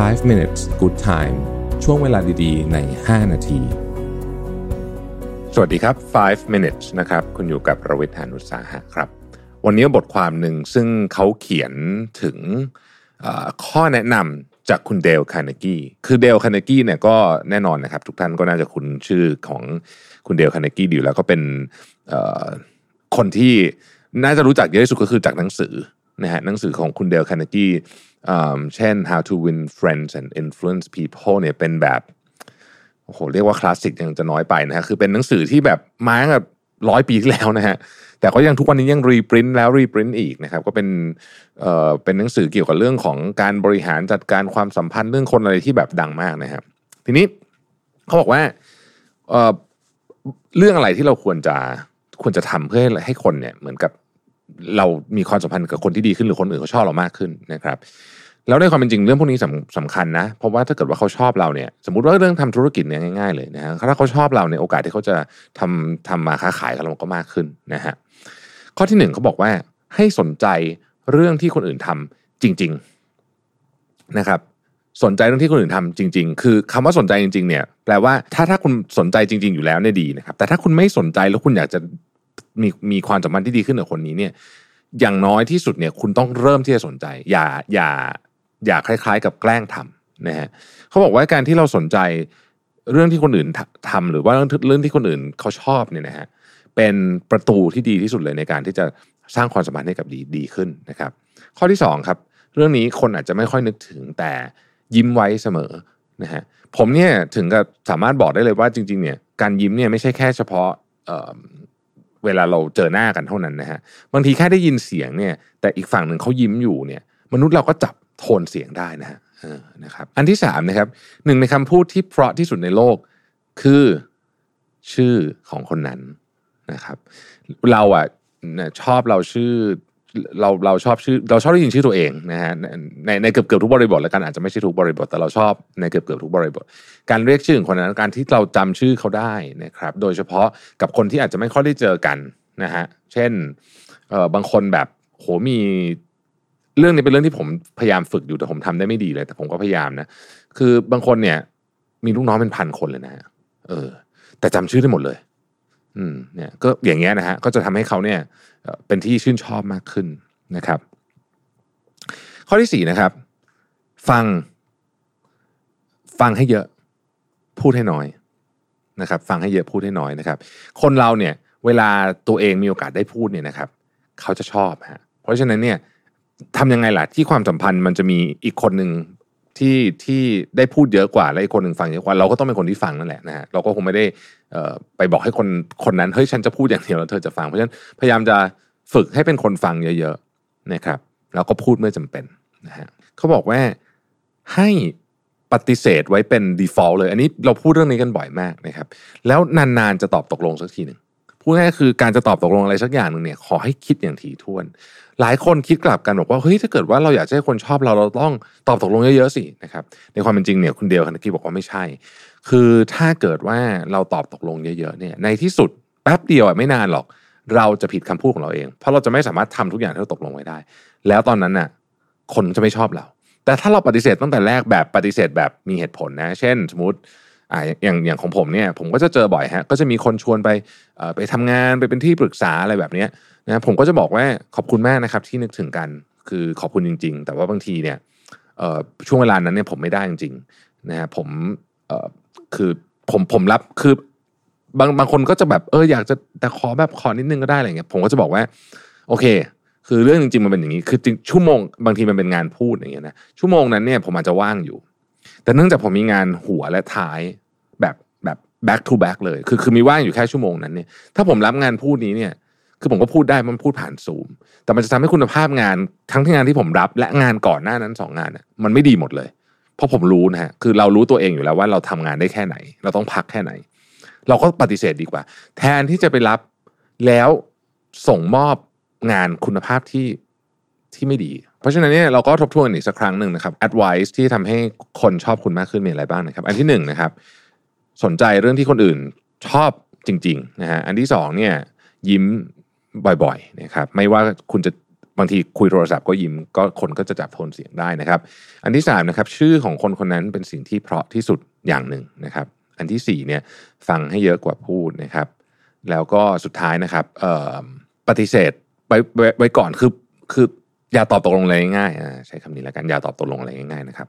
5 minutes good time ช่วงเวลาดีๆ ใน 5 นาที สวัสดีครับ 5 minutes นะครับ คุณอยู่กับรวิศ หาญอุตสาหะครับ วันนี้บทความหนึ่งซึ่งเขาเขียนถึงข้อแนะนำจากคุณเดลคาร์เนกี้ คือเดลคาร์เนกี้เนี่ยก็แน่นอนนะครับ ทุกท่านก็น่าจะคุ้นชื่อของคุณเดลคาร์เนกี้อยู่แล้วก็เป็นคนที่น่าจะรู้จักเยอะที่สุดก็คือจากหนังสือ นะฮะหนังสือของคุณเดลคาร์เนกี้เช่น How to Win Friends and Influence People เนี่ยเป็นแบบโอ้โหเรียกว่าคลาสสิกยังจะน้อยไปนะฮะคือเป็นหนังสือที่แบบมาตั้งแต่ร้อยปีที่แล้วนะฮะแต่ก็ยังทุกวันนี้ยังรีปรินแล้วรีปรินอีกนะครับก็เป็นเอ่อเป็นหนังสือเกี่ยวกับเรื่องของการบริหารจัดการความสัมพันธ์เรื่องคนอะไรที่แบบดังมากนะครับทีนี้เขาบอกว่าเอ่อเรื่องอะไรที่เราควรจะควรจะทำเพื่อให้คนเนี่ยเหมือนกับ เรามีความสัมพันธ์กับคนที่ดีขึ้นหรือคนอื่นเขาชอบเรามากขึ้นนะครับแล้วในความเป็นจริงเรื่องพวกนี้สำคัญนะเพราะว่าถ้าเกิดว่าเขาชอบเราเนี่ยสมมติว่าเรื่องทำธุรกิจเนี่ยง่ายๆเลยนะฮะถ้าเขาชอบเราในโอกาสที่เขาจะทำทำมาค้าขายกับเราก็มากขึ้นนะฮะข้อที่หนึ่งเขาบอกว่าให้สนใจเรื่องที่คนอื่นทำจริง ๆนะครับ สนใจเรื่องที่คนอื่นทำจริง ๆ คือคำว่าสนใจจริง ๆ เนี่ย แปลว่าถ้าถ้าคุณสนใจจริง ๆ อยู่แล้วเนี่ยดีนะครับ แต่ถ้าคุณไม่สนใจแล้วคุณอยากจะ มีมีความสัมพันธ์ที่ดีขึ้นกับคนนี้เนี่ย อย่างน้อยที่สุดเนี่ย คุณต้องเริ่มที่จะสนใจ อย่าอย่าอย่าคล้าย ๆ กับแกล้งทำนะฮะเขาบอกว่าการที่เราสนใจเรื่องที่คนอื่นทำหรือว่าเรื่องเรื่องที่คนอื่นเขาชอบเนี่ยนะฮะเป็นประตูที่ดีที่สุดเลยในการที่จะสร้างความสัมพันธ์ให้กับดีดีขึ้นนะครับ ข้อที่2ครับ เรื่องนี้คนอาจจะไม่ค่อยนึกถึงแต่ยิ้มไว้เสมอนะฮะผมเนี่ยถึงกับสามารถบอกได้เลยว่าจริง ๆ เนี่ยการยิ้มเนี่ยไม่ใช่แค่เฉพาะ เวลาเราเจอหน้ากันเท่านั้นนะฮะบางทีแค่ได้ยินเสียงเนี่ย แต่อีกฝั่งหนึ่งเขายิ้มอยู่เนี่ย มนุษย์เราก็จับโทนเสียงได้นะฮะนะครับอันที่สามนะครับหนึ่งในคำพูดที่เพราะที่สุดในโลกคือชื่อของคนนั้นนะครับ เราอะชอบเราชื่อ เราเราชอบชื่อเราชอบได้ยินชื่อตัวเองนะฮะในในเกือบเกือบทุกบริบทแล้วกันอาจจะไม่ใช่ทุกบริบท แต่เราชอบในเกือบเกือบทุกบริบท การเรียกชื่อคนนั้นการที่เราจำชื่อเขาได้นะครับ โดยเฉพาะกับคนที่อาจจะไม่ค่อยได้เจอกันนะฮะเช่นเออบางคนแบบโหมีเรื่องนี้เป็นเรื่องที่ผมพยายามฝึกอยู่แต่ผมทำได้ไม่ดีเลย แต่ผมก็พยายามนะคือบางคนเนี่ย มีลูกน้องเป็นพันคนเลยนะเออ แต่จำชื่อได้หมดเลย อืมเนี่ยก็อย่างเงี้ยนะฮะก็จะทำให้เขาเนี่ยเป็นที่ชื่นชอบมากขึ้นนะครับ ข้อที่สี่นะครับ ฟัง ฟังให้เยอะพูดให้น้อยนะครับ ฟังให้เยอะพูดให้น้อยนะครับ คนเราเนี่ย เวลาตัวเองมีโอกาสได้พูดเนี่ยนะครับ เขาจะชอบฮะเพราะฉะนั้นเนี่ยทำยังไงล่ะที่ความสัมพันธ์มันจะมีอีกคนหนึ่ง ที่ที่ได้พูดเยอะกว่าและอีกคนหนึ่งฟังเยอะกว่าเราก็ต้องเป็นคนที่ฟังนั่นแหละนะฮะเราก็คงไม่ได้ไปบอกให้คนคนนั้นเฮ้ยฉันจะพูดอย่างเดียวแล้วเธอจะฟังเพราะฉะนั้นพยายามจะฝึกให้เป็นคนฟังเยอะๆนะครับแล้วก็พูดเมื่อจำเป็นนะฮะเขาบอกว่าให้ปฏิเสธไว้เป็น default เลย อันนี้เราพูดเรื่องนี้กันบ่อยมากนะครับ แล้วนานๆจะตอบตกลงสักทีหนึ่ง พูดง่ายคือการจะตอบตกลงอะไรสักอย่างหนึ่งเนี่ยขอให้คิดอย่างถี่ถ้วน หลายคนคิดกลับกันบอกว่าเฮ้ยถ้าเกิดว่าเราอยากให้คนชอบเราเราต้องตอบตกลงเยอะๆสินะครับในความเป็นจริงเนี่ยคุณเดียวคันกี้บอกว่าไม่ใช่ คือถ้าเกิดว่าเราตอบตกลงเยอะๆเนี่ยในที่สุดแป๊บเดียวไม่นานหรอก เราจะผิดคำพูดของเราเอง เพราะเราจะไม่สามารถทำทุกอย่างที่เราตกลงไว้ได้ แล้วตอนนั้นน่ะคนจะไม่ชอบเรา แต่ถ้าเราปฏิเสธตั้งแต่แรกแบบปฏิเสธแบบมีเหตุผลนะ เช่น สมมติ อ่าอย่างอย่างของผมเนี่ยผมก็จะเจอบ่อยฮะก็จะมีคนชวนไปไปทำงานไปเป็นที่ปรึกษาอะไรแบบนี้นะผมก็จะบอกว่าขอบคุณมากนะครับที่นึกถึงกันคือขอบคุณจริง ๆ แต่ว่าบางทีเนี่ยช่วงเวลานั้นเนี่ยผมไม่ได้จริงๆนะฮะผมคือผมผมรับคือบางบางคนก็จะแบบเอออยากจะแต่ขอแบบขอนิดนึงก็ได้อะไรเงี้ยผมก็จะบอกว่า โอเค คือเรื่องจริงๆมันเป็นอย่างนี้ คือจริงชั่วโมงบางทีมันเป็นงานพูดอย่างเงี้ยนะชั่วโมงนั้นเนี่ยผมอาจจะว่างอยู่ แต่เนื่องจากผมมีงานหัวและท้าย แบบแบบ back to back เลย คือคือมีว่างอยู่แค่ชั่วโมงนั้นเนี่ย ถ้าผมรับงานพูดนี้เนี่ย คือผมก็พูดได้มันพูดผ่านซูม แต่มันจะทำให้คุณภาพงานทั้งที่งานที่ผมรับ และงานก่อนหน้านั้นสองงานเนี่ยมันไม่ดีหมดเลย เพราะผมรู้นะฮะ คือเรารู้ตัวเองอยู่แล้วว่าเราทำงานได้แค่ไหน เราต้องพักแค่ไหน เราก็ปฏิเสธดีกว่า แทนที่จะไปรับแล้วส่งมอบงานคุณภาพที่ที่ไม่ดี เพราะฉะนั้นเนี่ยเราก็ทบทวนอีกสักครั้งหนึ่งนะครับ advice ที่ทำให้คนชอบคุณมากขึ้นมีอะไรบ้างนะครับ อันที่หนึ่งนะครับ สนใจเรื่องที่คนอื่นชอบจริงๆนะฮะอันที่สองเนี่ยยิ้มบ่อยๆนะครับไม่ว่าคุณจะบางทีคุยโทรศัพท์ก็ยิ้มก็คนก็จะจับโทนเสียงได้นะครับ อันที่3นะครับชื่อของคนคนนั้นเป็นสิ่งที่เพราะที่สุดอย่างหนึ่งนะครับ อันที่4เนี่ยฟังให้เยอะกว่าพูดนะครับ แล้วก็สุดท้ายนะครับปฏิเสธไว้ไว้ก่อนคือคืออย่าตอบตกลงอะไรง่ายๆใช้คำนี้แล้วกันอย่าตอบตกลงอะไรง่ายๆนะครับ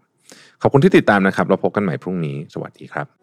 ขอบคุณที่ติดตามนะครับ เราพบกันใหม่พรุ่งนี้ สวัสดีครับ